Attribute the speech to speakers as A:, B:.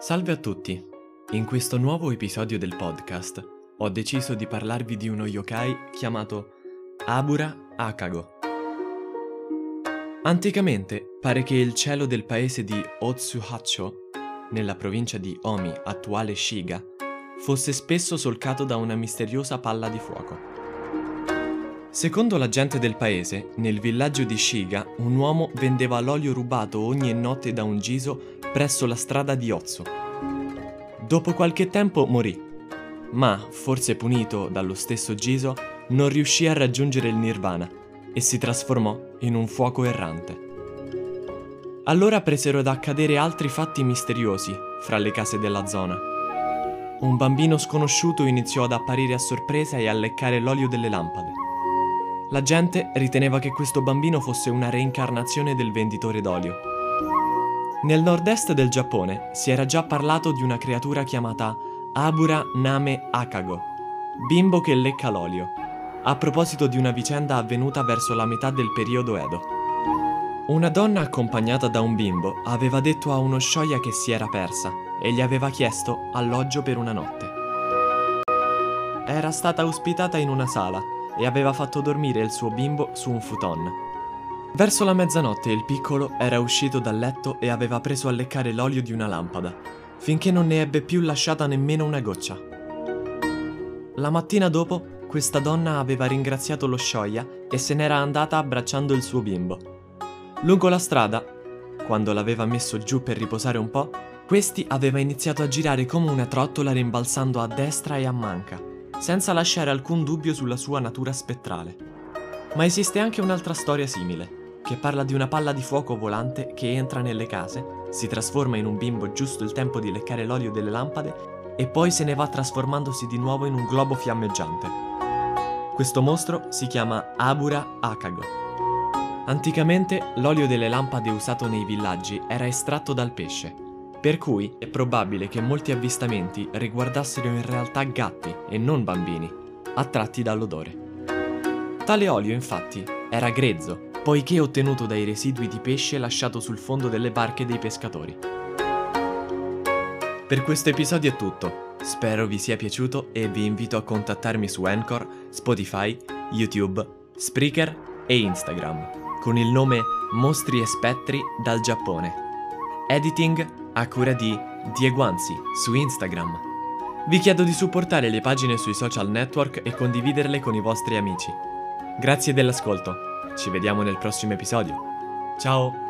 A: Salve a tutti! In questo nuovo episodio del podcast ho deciso di parlarvi di uno yokai chiamato Abura Akago. Anticamente pare che il cielo del paese di Otsuhacho, nella provincia di Omi, attuale Shiga, fosse spesso solcato da una misteriosa palla di fuoco. Secondo la gente del paese, nel villaggio di Shiga un uomo vendeva l'olio rubato ogni notte da un giso presso la strada di Otsu. Dopo qualche tempo morì, ma, forse punito dallo stesso Giso, non riuscì a raggiungere il nirvana e si trasformò in un fuoco errante. Allora presero ad accadere altri fatti misteriosi fra le case della zona. Un bambino sconosciuto iniziò ad apparire a sorpresa e a leccare l'olio delle lampade. La gente riteneva che questo bambino fosse una reincarnazione del venditore d'olio nel nord-est del Giappone si era già parlato di una creatura chiamata Abura Name Akago, bimbo che lecca l'olio, a proposito di una vicenda avvenuta verso la metà del periodo Edo. Una donna accompagnata da un bimbo aveva detto a uno shoya che si era persa e gli aveva chiesto alloggio per una notte. Era stata ospitata in una sala e aveva fatto dormire il suo bimbo su un futon Verso la mezzanotte il piccolo era uscito dal letto e aveva preso a leccare l'olio di una lampada, finché non ne ebbe più lasciata nemmeno una goccia. La mattina dopo, questa donna aveva ringraziato lo scioia e se n'era andata abbracciando il suo bimbo. Lungo la strada, quando l'aveva messo giù per riposare un po', questi aveva iniziato a girare come una trottola rimbalzando a destra e a manca, senza lasciare alcun dubbio sulla sua natura spettrale. Ma esiste anche un'altra storia simile che parla di una palla di fuoco volante che entra nelle case, si trasforma in un bimbo giusto il tempo di leccare l'olio delle lampade e poi se ne va trasformandosi di nuovo in un globo fiammeggiante. Questo mostro si chiama Abura Akago. Anticamente l'olio delle lampade usato nei villaggi era estratto dal pesce, per cui è probabile che molti avvistamenti riguardassero in realtà gatti e non bambini, attratti dall'odore. Tale olio infatti era grezzo poiché ottenuto dai residui di pesce lasciato sul fondo delle barche dei pescatori. Per questo episodio è tutto, spero vi sia piaciuto e vi invito a contattarmi su Anchor, Spotify, YouTube, Spreaker e Instagram con il nome Mostri e Spettri dal Giappone. Editing a cura di Diego Anzi su Instagram. Vi chiedo di supportare le pagine sui social network e condividerle con i vostri amici. Grazie dell'ascolto. Ci vediamo nel prossimo episodio. Ciao!